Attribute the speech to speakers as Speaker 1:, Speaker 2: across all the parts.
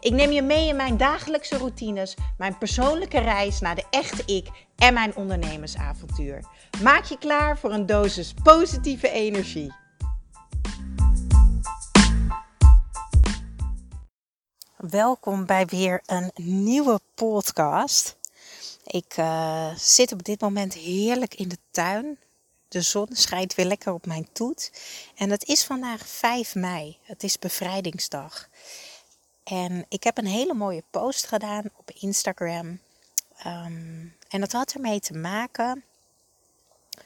Speaker 1: Ik neem je mee in mijn dagelijkse routines, mijn persoonlijke reis naar de echte ik en mijn ondernemersavontuur. Maak je klaar voor een dosis positieve energie. Welkom bij weer een nieuwe podcast. Ik uh, zit op dit moment heerlijk in de tuin. De zon schijnt weer lekker op mijn toet. En het is vandaag 5 mei. Het is bevrijdingsdag. En ik heb een hele mooie post gedaan op Instagram. Ehm, en dat had ermee te maken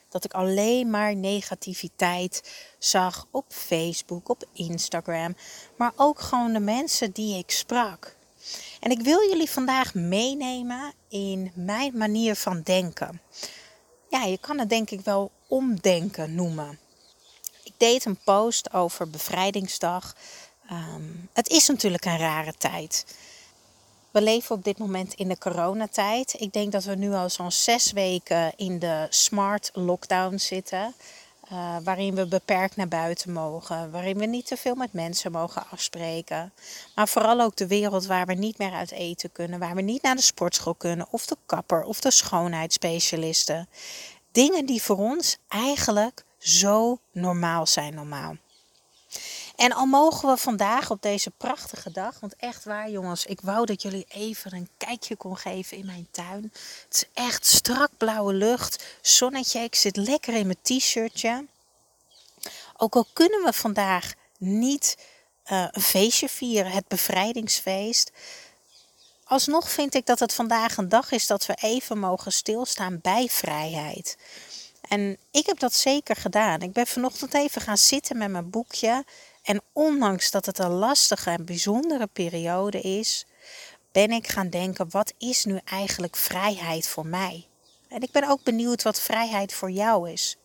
Speaker 1: dat ik alleen maar negativiteit zag op Facebook, op Instagram, maar ook gewoon de mensen die ik sprak. En ik wil jullie vandaag meenemen in mijn manier van denken. Ja, je kan het denk ik wel omdenken noemen. Ik deed een post over bevrijdingsdag. Ehm, het is natuurlijk een rare tijd. We leven op dit moment in de coronatijd. Ik denk dat we nu al zo'n zes weken in de smart lockdown zitten. Uh, waarin we beperkt naar buiten mogen, waarin we niet te veel met mensen mogen afspreken. Maar vooral ook de wereld waar we niet meer uit eten kunnen, waar we niet naar de sportschool kunnen, of de kapper of de schoonheidsspecialisten. Dingen die voor ons eigenlijk zo normaal zijn normaal. En al mogen we vandaag op deze prachtige dag, want echt waar jongens, ik wou dat jullie even een kijkje kon geven in mijn tuin. Het is echt strak blauwe lucht, zonnetje, ik zit lekker in mijn t-shirtje. Ook al kunnen we vandaag niet uh, een feestje vieren, het bevrijdingsfeest. Alsnog vind ik dat het vandaag een dag is dat we even mogen stilstaan bij vrijheid. En ik heb dat zeker gedaan. Ik ben vanochtend even gaan zitten met mijn boekje en ondanks dat het een lastige en bijzondere periode is, ben ik gaan denken: wat is nu eigenlijk vrijheid voor mij? En ik ben ook benieuwd wat vrijheid voor jou is.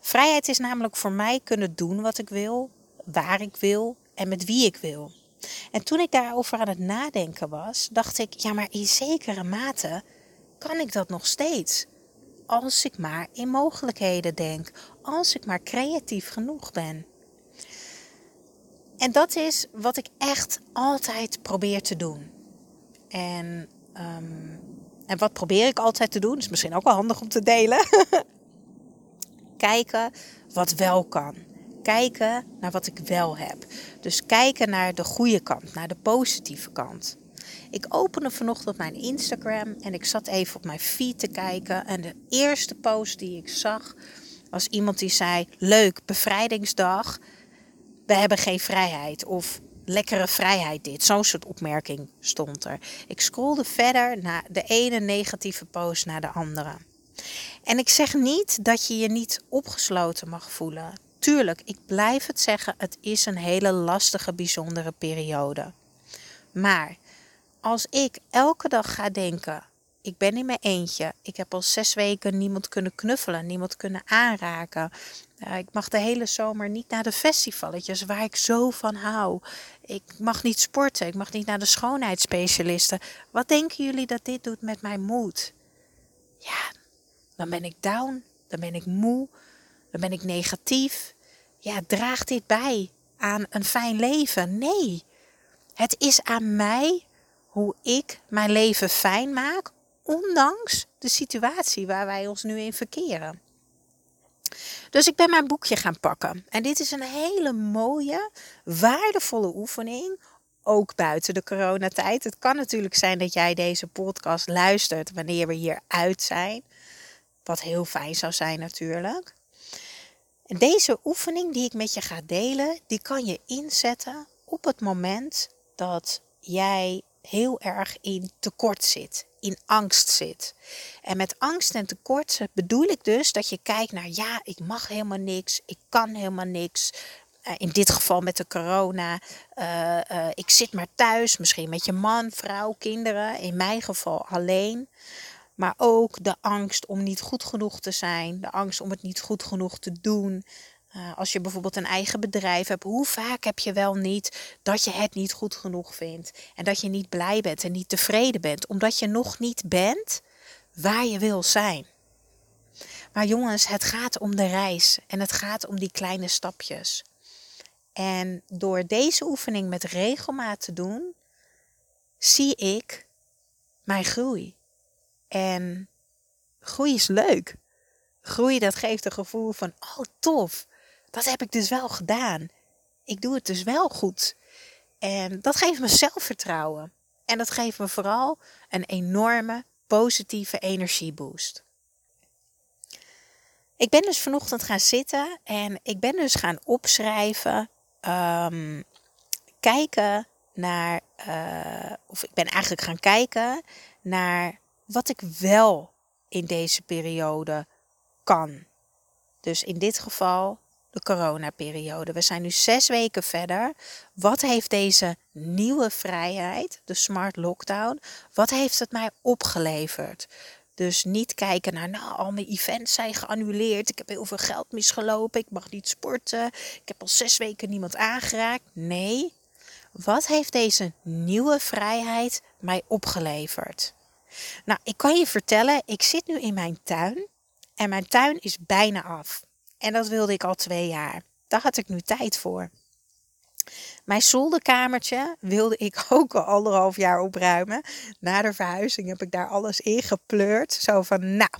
Speaker 1: Vrijheid is namelijk voor mij kunnen doen wat ik wil, waar ik wil en met wie ik wil. En toen ik daarover aan het nadenken was, dacht ik: ja, maar in zekere mate kan ik dat nog steeds. Als ik maar in mogelijkheden denk, als ik maar creatief genoeg ben. En dat is wat ik echt altijd probeer te doen. En, um, en wat probeer ik altijd te doen? Is misschien ook wel handig om te delen. kijken wat wel kan. Kijken naar wat ik wel heb. Dus kijken naar de goede kant, naar de positieve kant. Ik opende vanochtend mijn Instagram en ik zat even op mijn feed te kijken. En de eerste post die ik zag was iemand die zei: Leuk, bevrijdingsdag we hebben geen vrijheid of lekkere vrijheid dit. Zo'n soort opmerking stond er. Ik scrolde verder naar de ene negatieve post naar de andere. En ik zeg niet dat je je niet opgesloten mag voelen. Tuurlijk, ik blijf het zeggen, het is een hele lastige, bijzondere periode. Maar als ik elke dag ga denken, ik ben in mijn eentje. Ik heb al zes weken niemand kunnen knuffelen, niemand kunnen aanraken. Uh, ik mag de hele zomer niet naar de festivaletjes waar ik zo van hou. Ik mag niet sporten, ik mag niet naar de schoonheidsspecialisten. Wat denken jullie dat dit doet met mijn moed? Ja, dan ben ik down, dan ben ik moe, dan ben ik negatief. Ja, draagt dit bij aan een fijn leven? Nee. Het is aan mij hoe ik mijn leven fijn maak, ondanks de situatie waar wij ons nu in verkeren. Dus ik ben mijn boekje gaan pakken. En dit is een hele mooie, waardevolle oefening. Ook buiten de coronatijd. Het kan natuurlijk zijn dat jij deze podcast luistert wanneer we hier uit zijn. Wat heel fijn zou zijn natuurlijk. En deze oefening die ik met je ga delen, die kan je inzetten op het moment dat jij heel erg in tekort zit, in angst zit. En met angst en tekort bedoel ik dus dat je kijkt naar ja, ik mag helemaal niks, ik kan helemaal niks. Uh, in dit geval met de corona. Uh, uh, ik zit maar thuis, misschien met je man, vrouw, kinderen. In mijn geval alleen. Maar ook de angst om niet goed genoeg te zijn, de angst om het niet goed genoeg te doen. Uh, als je bijvoorbeeld een eigen bedrijf hebt, hoe vaak heb je wel niet dat je het niet goed genoeg vindt en dat je niet blij bent en niet tevreden bent, omdat je nog niet bent waar je wil zijn. Maar jongens, het gaat om de reis en het gaat om die kleine stapjes. En door deze oefening met regelmaat te doen, zie ik mijn groei. En groei is leuk. Groei dat geeft een gevoel van, oh tof, dat heb ik dus wel gedaan. Ik doe het dus wel goed. En dat geeft me zelfvertrouwen. En dat geeft me vooral een enorme positieve energieboost. Ik ben dus vanochtend gaan zitten en ik ben dus gaan opschrijven, um, kijken naar, uh, of ik ben eigenlijk gaan kijken naar wat ik wel in deze periode kan. Dus in dit geval de coronaperiode. We zijn nu zes weken verder. Wat heeft deze nieuwe vrijheid, de smart lockdown, wat heeft het mij opgeleverd? Dus niet kijken naar, nou, al mijn events zijn geannuleerd. Ik heb heel veel geld misgelopen. Ik mag niet sporten. Ik heb al zes weken niemand aangeraakt. Nee, wat heeft deze nieuwe vrijheid mij opgeleverd? Nou, ik kan je vertellen, ik zit nu in mijn tuin en mijn tuin is bijna af. En dat wilde ik al twee jaar. Daar had ik nu tijd voor. Mijn zolderkamertje wilde ik ook al anderhalf jaar opruimen. Na de verhuizing heb ik daar alles in gepleurd. Zo van, nou,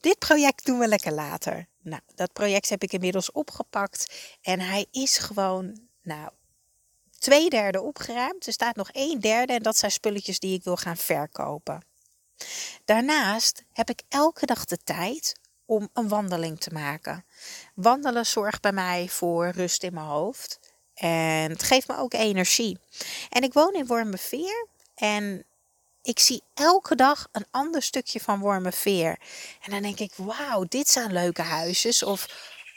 Speaker 1: dit project doen we lekker later. Nou, dat project heb ik inmiddels opgepakt. En hij is gewoon, nou, twee derde opgeruimd. Er staat nog een derde en dat zijn spulletjes die ik wil gaan verkopen. Daarnaast heb ik elke dag de tijd om een wandeling te maken. Wandelen zorgt bij mij voor rust in mijn hoofd. En het geeft me ook energie. En ik woon in Wormerveer. En ik zie elke dag een ander stukje van Wormerveer. En dan denk ik, wauw, dit zijn leuke huisjes. Of,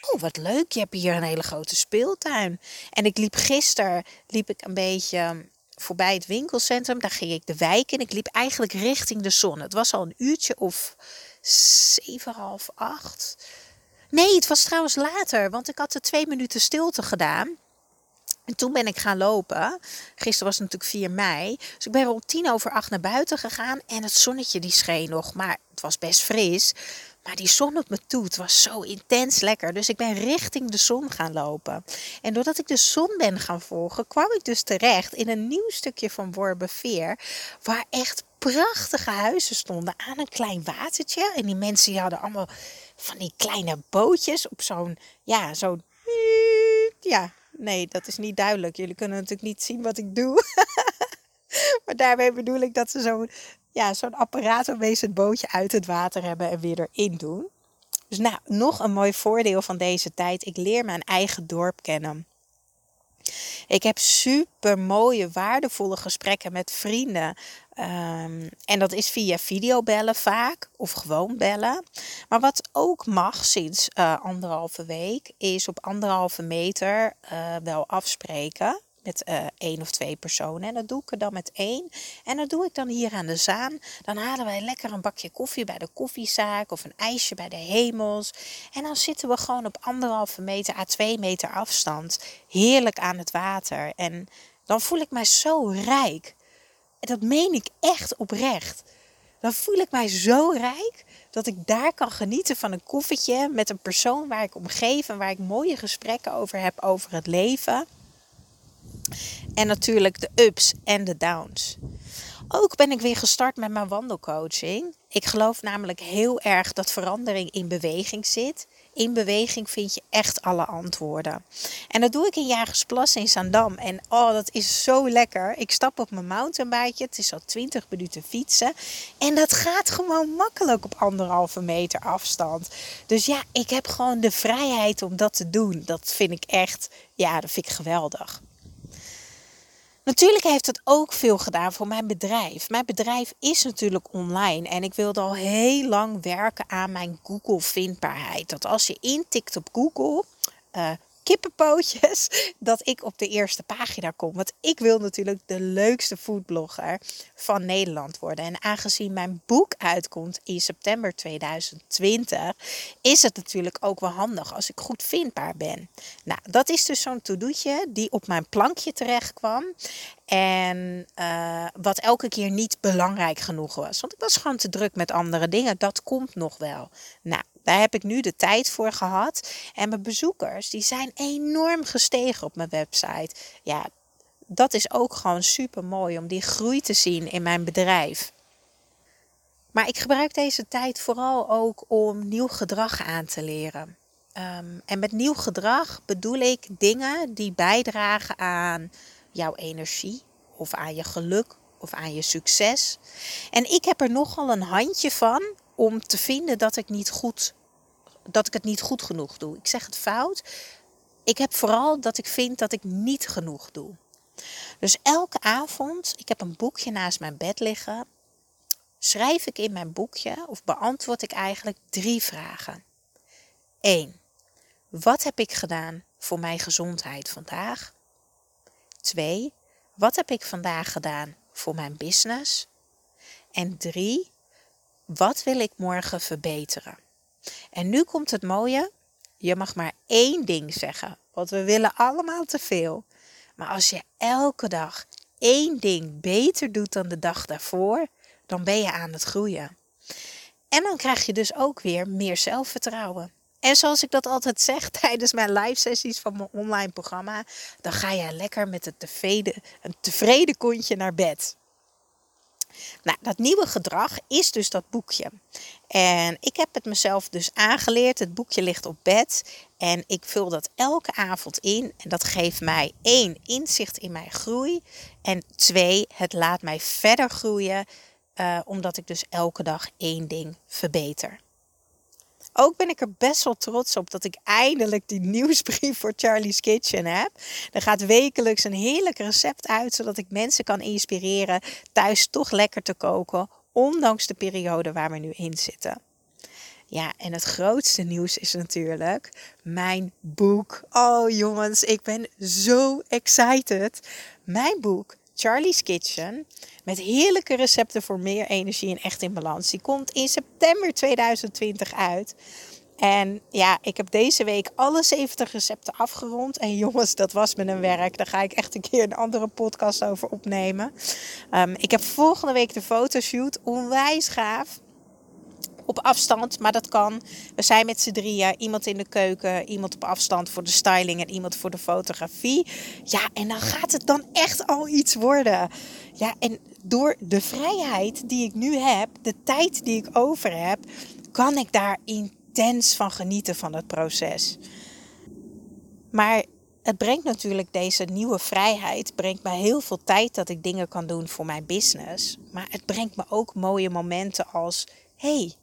Speaker 1: oh wat leuk, je hebt hier een hele grote speeltuin. En ik liep gisteren, liep ik een beetje voorbij het winkelcentrum. Daar ging ik de wijk in. Ik liep eigenlijk richting de zon. Het was al een uurtje of zeven, half acht. Nee, het was trouwens later, want ik had er twee minuten stilte gedaan. En toen ben ik gaan lopen. Gisteren was het natuurlijk 4 mei. Dus ik ben om tien over acht naar buiten gegaan. En het zonnetje die scheen nog. Maar het was best fris. Maar die zon op me toe, het was zo intens lekker. Dus ik ben richting de zon gaan lopen. En doordat ik de zon ben gaan volgen, kwam ik dus terecht in een nieuw stukje van Worbeveer. Waar echt prachtige huizen stonden aan een klein watertje. En die mensen die hadden allemaal van die kleine bootjes op zo'n, ja, zo'n, ja, nee, dat is niet duidelijk. Jullie kunnen natuurlijk niet zien wat ik doe. maar daarmee bedoel ik dat ze zo'n ja, zo'n apparaat waarmee ze het bootje uit het water hebben en weer erin doen. Dus nou, nog een mooi voordeel van deze tijd. Ik leer mijn eigen dorp kennen. Ik heb super mooie, waardevolle gesprekken met vrienden. Ehm, en dat is via videobellen vaak of gewoon bellen. Maar wat ook mag sinds uh, anderhalve week, is op anderhalve meter uh, wel afspreken met uh, één of twee personen. En dat doe ik er dan met één. En dat doe ik dan hier aan de Zaan. Dan halen wij lekker een bakje koffie bij de koffiezaak of een ijsje bij de Hemels. En dan zitten we gewoon op anderhalve meter à twee meter afstand. Heerlijk aan het water. En dan voel ik mij zo rijk. En dat meen ik echt oprecht. Dan voel ik mij zo rijk dat ik daar kan genieten van een koffietje met een persoon waar ik om geef en waar ik mooie gesprekken over heb over het leven. En natuurlijk de ups en de downs. Ook ben ik weer gestart met mijn wandelcoaching. Ik geloof namelijk heel erg dat verandering in beweging zit. In beweging vind je echt alle antwoorden. En dat doe ik in Jagersplas in Zandam. En oh, dat is zo lekker. Ik stap op mijn mountainbike. Het is al 20 minuten fietsen. En dat gaat gewoon makkelijk op anderhalve meter afstand. Dus ja, ik heb gewoon de vrijheid om dat te doen. Dat vind ik echt, ja, dat vind ik geweldig. Natuurlijk heeft het ook veel gedaan voor mijn bedrijf. Mijn bedrijf is natuurlijk online en ik wilde al heel lang werken aan mijn Google vindbaarheid. Dat als je intikt op Google, uh, kippenpootjes dat ik op de eerste pagina kom. Want ik wil natuurlijk de leukste foodblogger van Nederland worden. En aangezien mijn boek uitkomt in september 2020, is het natuurlijk ook wel handig als ik goed vindbaar ben. Nou, dat is dus zo'n to-doetje die op mijn plankje terecht kwam. En uh, wat elke keer niet belangrijk genoeg was. Want ik was gewoon te druk met andere dingen. Dat komt nog wel. Nou, daar heb ik nu de tijd voor gehad. En mijn bezoekers, die zijn enorm gestegen op mijn website. Ja, dat is ook gewoon super mooi om die groei te zien in mijn bedrijf. Maar ik gebruik deze tijd vooral ook om nieuw gedrag aan te leren. Um, en met nieuw gedrag bedoel ik dingen die bijdragen aan jouw energie of aan je geluk of aan je succes. En ik heb er nogal een handje van om te vinden dat ik, niet goed, dat ik het niet goed genoeg doe. Ik zeg het fout. Ik heb vooral dat ik vind dat ik niet genoeg doe. Dus elke avond, ik heb een boekje naast mijn bed liggen, schrijf ik in mijn boekje of beantwoord ik eigenlijk drie vragen. 1. Wat heb ik gedaan voor mijn gezondheid vandaag? 2. Wat heb ik vandaag gedaan voor mijn business? En 3. Wat wil ik morgen verbeteren? En nu komt het mooie. Je mag maar één ding zeggen, want we willen allemaal te veel. Maar als je elke dag één ding beter doet dan de dag daarvoor, dan ben je aan het groeien. En dan krijg je dus ook weer meer zelfvertrouwen. En zoals ik dat altijd zeg tijdens mijn live sessies van mijn online programma, dan ga je lekker met een tevreden, een tevreden kontje naar bed. Nou, dat nieuwe gedrag is dus dat boekje. En ik heb het mezelf dus aangeleerd. Het boekje ligt op bed en ik vul dat elke avond in. En dat geeft mij één, inzicht in mijn groei. En twee, het laat mij verder groeien, uh, omdat ik dus elke dag één ding verbeter. Ook ben ik er best wel trots op dat ik eindelijk die nieuwsbrief voor Charlie's Kitchen heb. Er gaat wekelijks een heerlijk recept uit, zodat ik mensen kan inspireren thuis toch lekker te koken, ondanks de periode waar we nu in zitten. Ja, en het grootste nieuws is natuurlijk mijn boek. Oh jongens, ik ben zo excited. Mijn boek Charlie's Kitchen. Met heerlijke recepten voor meer energie en echt in balans. Die komt in september 2020 uit. En ja, ik heb deze week alle 70 recepten afgerond. En jongens, dat was me een werk. Daar ga ik echt een keer een andere podcast over opnemen. Um, ik heb volgende week de fotoshoot. Onwijs gaaf op afstand, maar dat kan. We zijn met z'n drieën, iemand in de keuken, iemand op afstand voor de styling en iemand voor de fotografie. Ja, en dan gaat het dan echt al iets worden. Ja, en door de vrijheid die ik nu heb, de tijd die ik over heb, kan ik daar intens van genieten van het proces. Maar het brengt natuurlijk deze nieuwe vrijheid, brengt me heel veel tijd dat ik dingen kan doen voor mijn business. Maar het brengt me ook mooie momenten als, hey,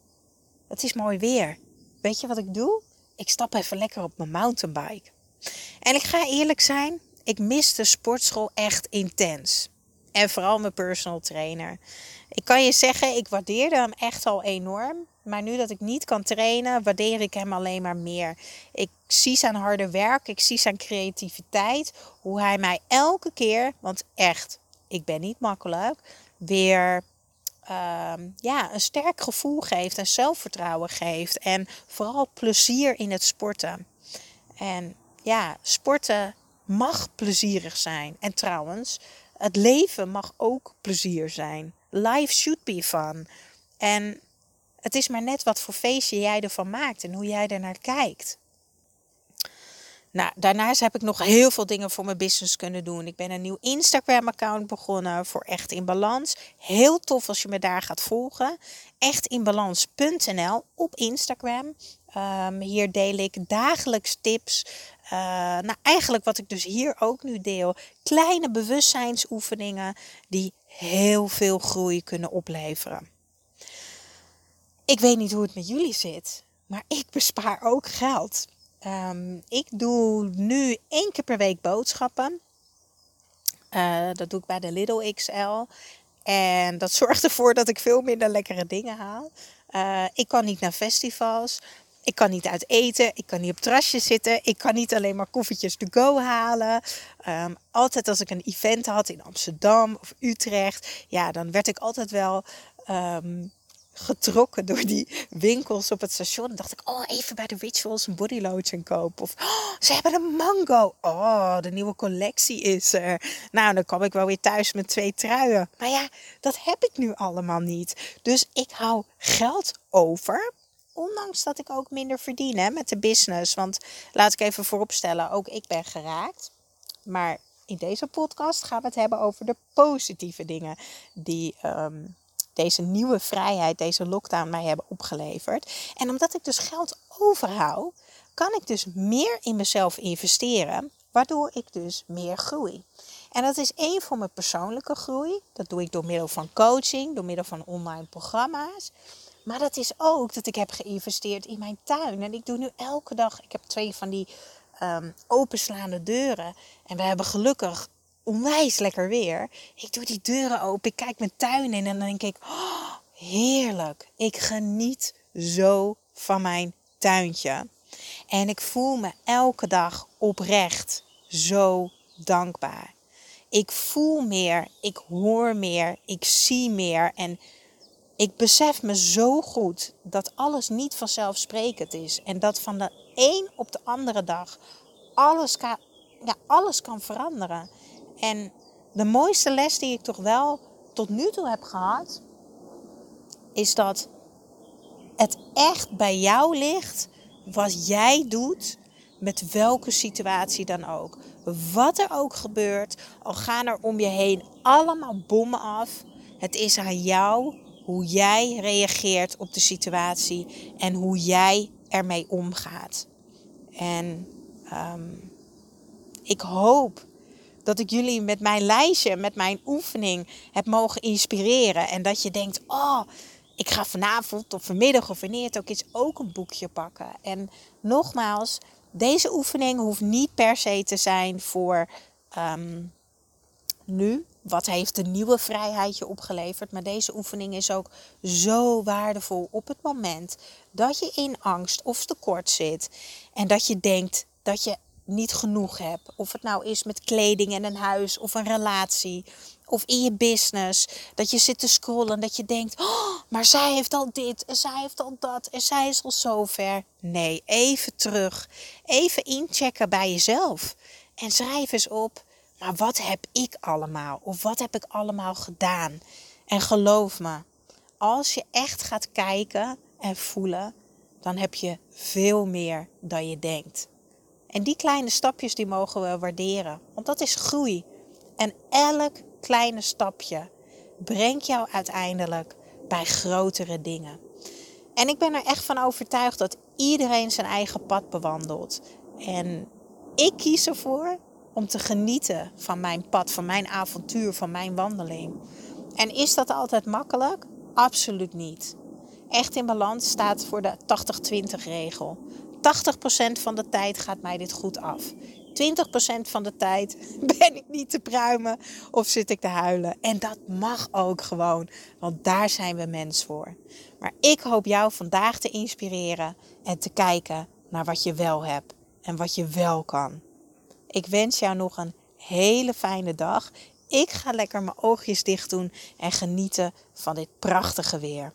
Speaker 1: het is mooi weer. Weet je wat ik doe? Ik stap even lekker op mijn mountainbike. En ik ga eerlijk zijn, ik mis de sportschool echt intens. En vooral mijn personal trainer. Ik kan je zeggen, ik waardeerde hem echt al enorm. Maar nu dat ik niet kan trainen, waardeer ik hem alleen maar meer. Ik zie zijn harde werk, ik zie zijn creativiteit. Hoe hij mij elke keer, want echt, ik ben niet makkelijk, weer Ehm, ja, een sterk gevoel geeft en zelfvertrouwen geeft. En vooral plezier in het sporten. En ja, sporten mag plezierig zijn. En trouwens, het leven mag ook plezier zijn. Life should be fun. En het is maar net wat voor feestje jij ervan maakt en hoe jij er naar kijkt. Nou, daarnaast heb ik nog heel veel dingen voor mijn business kunnen doen. Ik ben een nieuw Instagram-account begonnen voor Echt in Balans. Heel tof als je me daar gaat volgen. Echtinbalans.nl op Instagram. Um, hier deel ik dagelijks tips. Uh, nou, eigenlijk wat ik dus hier ook nu deel. Kleine bewustzijnsoefeningen die heel veel groei kunnen opleveren. Ik weet niet hoe het met jullie zit, maar ik bespaar ook geld. Um, ik doe nu één keer per week boodschappen. Uh, dat doe ik bij de Lidl XL. En dat zorgt ervoor dat ik veel minder lekkere dingen haal. Uh, ik kan niet naar festivals. Ik kan niet uit eten. Ik kan niet op terrasje zitten. Ik kan niet alleen maar koffietjes to go halen. Ehm, altijd als ik een event had in Amsterdam of Utrecht. Ja, dan werd ik altijd wel ehm, getrokken door die winkels op het station. Dan dacht ik, oh, even bij de Rituals een body lotion kopen. Of, oh, ze hebben een mango. Oh, de nieuwe collectie is er. Nou, dan kom ik wel weer thuis met twee truien. Maar ja, dat heb ik nu allemaal niet. Dus ik hou geld over. Ondanks dat ik ook minder verdien hè, met de business. Want laat ik even vooropstellen, ook ik ben geraakt. Maar in deze podcast gaan we het hebben over de positieve dingen die... Ehm, deze nieuwe vrijheid, deze lockdown mij hebben opgeleverd. En omdat ik dus geld overhoud, kan ik dus meer in mezelf investeren, waardoor ik dus meer groei. En dat is één van mijn persoonlijke groei. Dat doe ik door middel van coaching, door middel van online programma's. Maar dat is ook dat ik heb geïnvesteerd in mijn tuin. En ik doe nu elke dag, ik heb twee van die um, openslaande deuren. En we hebben gelukkig onwijs lekker weer. Ik doe die deuren open, ik kijk mijn tuin in en dan denk ik, oh, heerlijk. Ik geniet zo van mijn tuintje. En ik voel me elke dag oprecht zo dankbaar. Ik voel meer, ik hoor meer, ik zie meer en ik besef me zo goed dat alles niet vanzelfsprekend is en dat van de een op de andere dag alles kan, ja, alles kan veranderen. En de mooiste les die ik toch wel tot nu toe heb gehad, is dat het echt bij jou ligt wat jij doet met welke situatie dan ook. Wat er ook gebeurt, al gaan er om je heen allemaal bommen af. Het is aan jou hoe jij reageert op de situatie en hoe jij ermee omgaat. En um, ik hoop dat ik jullie met mijn lijstje, met mijn oefening heb mogen inspireren. En dat je denkt, oh, ik ga vanavond of vanmiddag of wanneer het ook is, ook een boekje pakken. En nogmaals, deze oefening hoeft niet per se te zijn voor ehm, nu. Wat heeft de nieuwe vrijheid je opgeleverd? Maar deze oefening is ook zo waardevol op het moment dat je in angst of tekort zit. En dat je denkt dat je niet genoeg hebt. Of het nou is met kleding en een huis of een relatie. Of in je business. Dat je zit te scrollen. Dat je denkt, oh, maar zij heeft al dit en zij heeft al dat en zij is al zover. Nee, even terug. Even inchecken bij jezelf. En schrijf eens op, maar wat heb ik allemaal? Of wat heb ik allemaal gedaan? En geloof me, als je echt gaat kijken en voelen, dan heb je veel meer dan je denkt. En die kleine stapjes die mogen we waarderen, want dat is groei. En elk kleine stapje brengt jou uiteindelijk bij grotere dingen. En ik ben er echt van overtuigd dat iedereen zijn eigen pad bewandelt. En ik kies ervoor om te genieten van mijn pad, van mijn avontuur, van mijn wandeling. En is dat altijd makkelijk? Absoluut niet. Echt in balans staat voor de 80-20 regel. 80% van de tijd gaat mij dit goed af. 20% van de tijd ben ik niet te pruimen of zit ik te huilen. En dat mag ook gewoon, want daar zijn we mens voor. Maar ik hoop jou vandaag te inspireren en te kijken naar wat je wel hebt en wat je wel kan. Ik wens jou nog een hele fijne dag. Ik ga lekker mijn oogjes dicht doen en genieten van dit prachtige weer.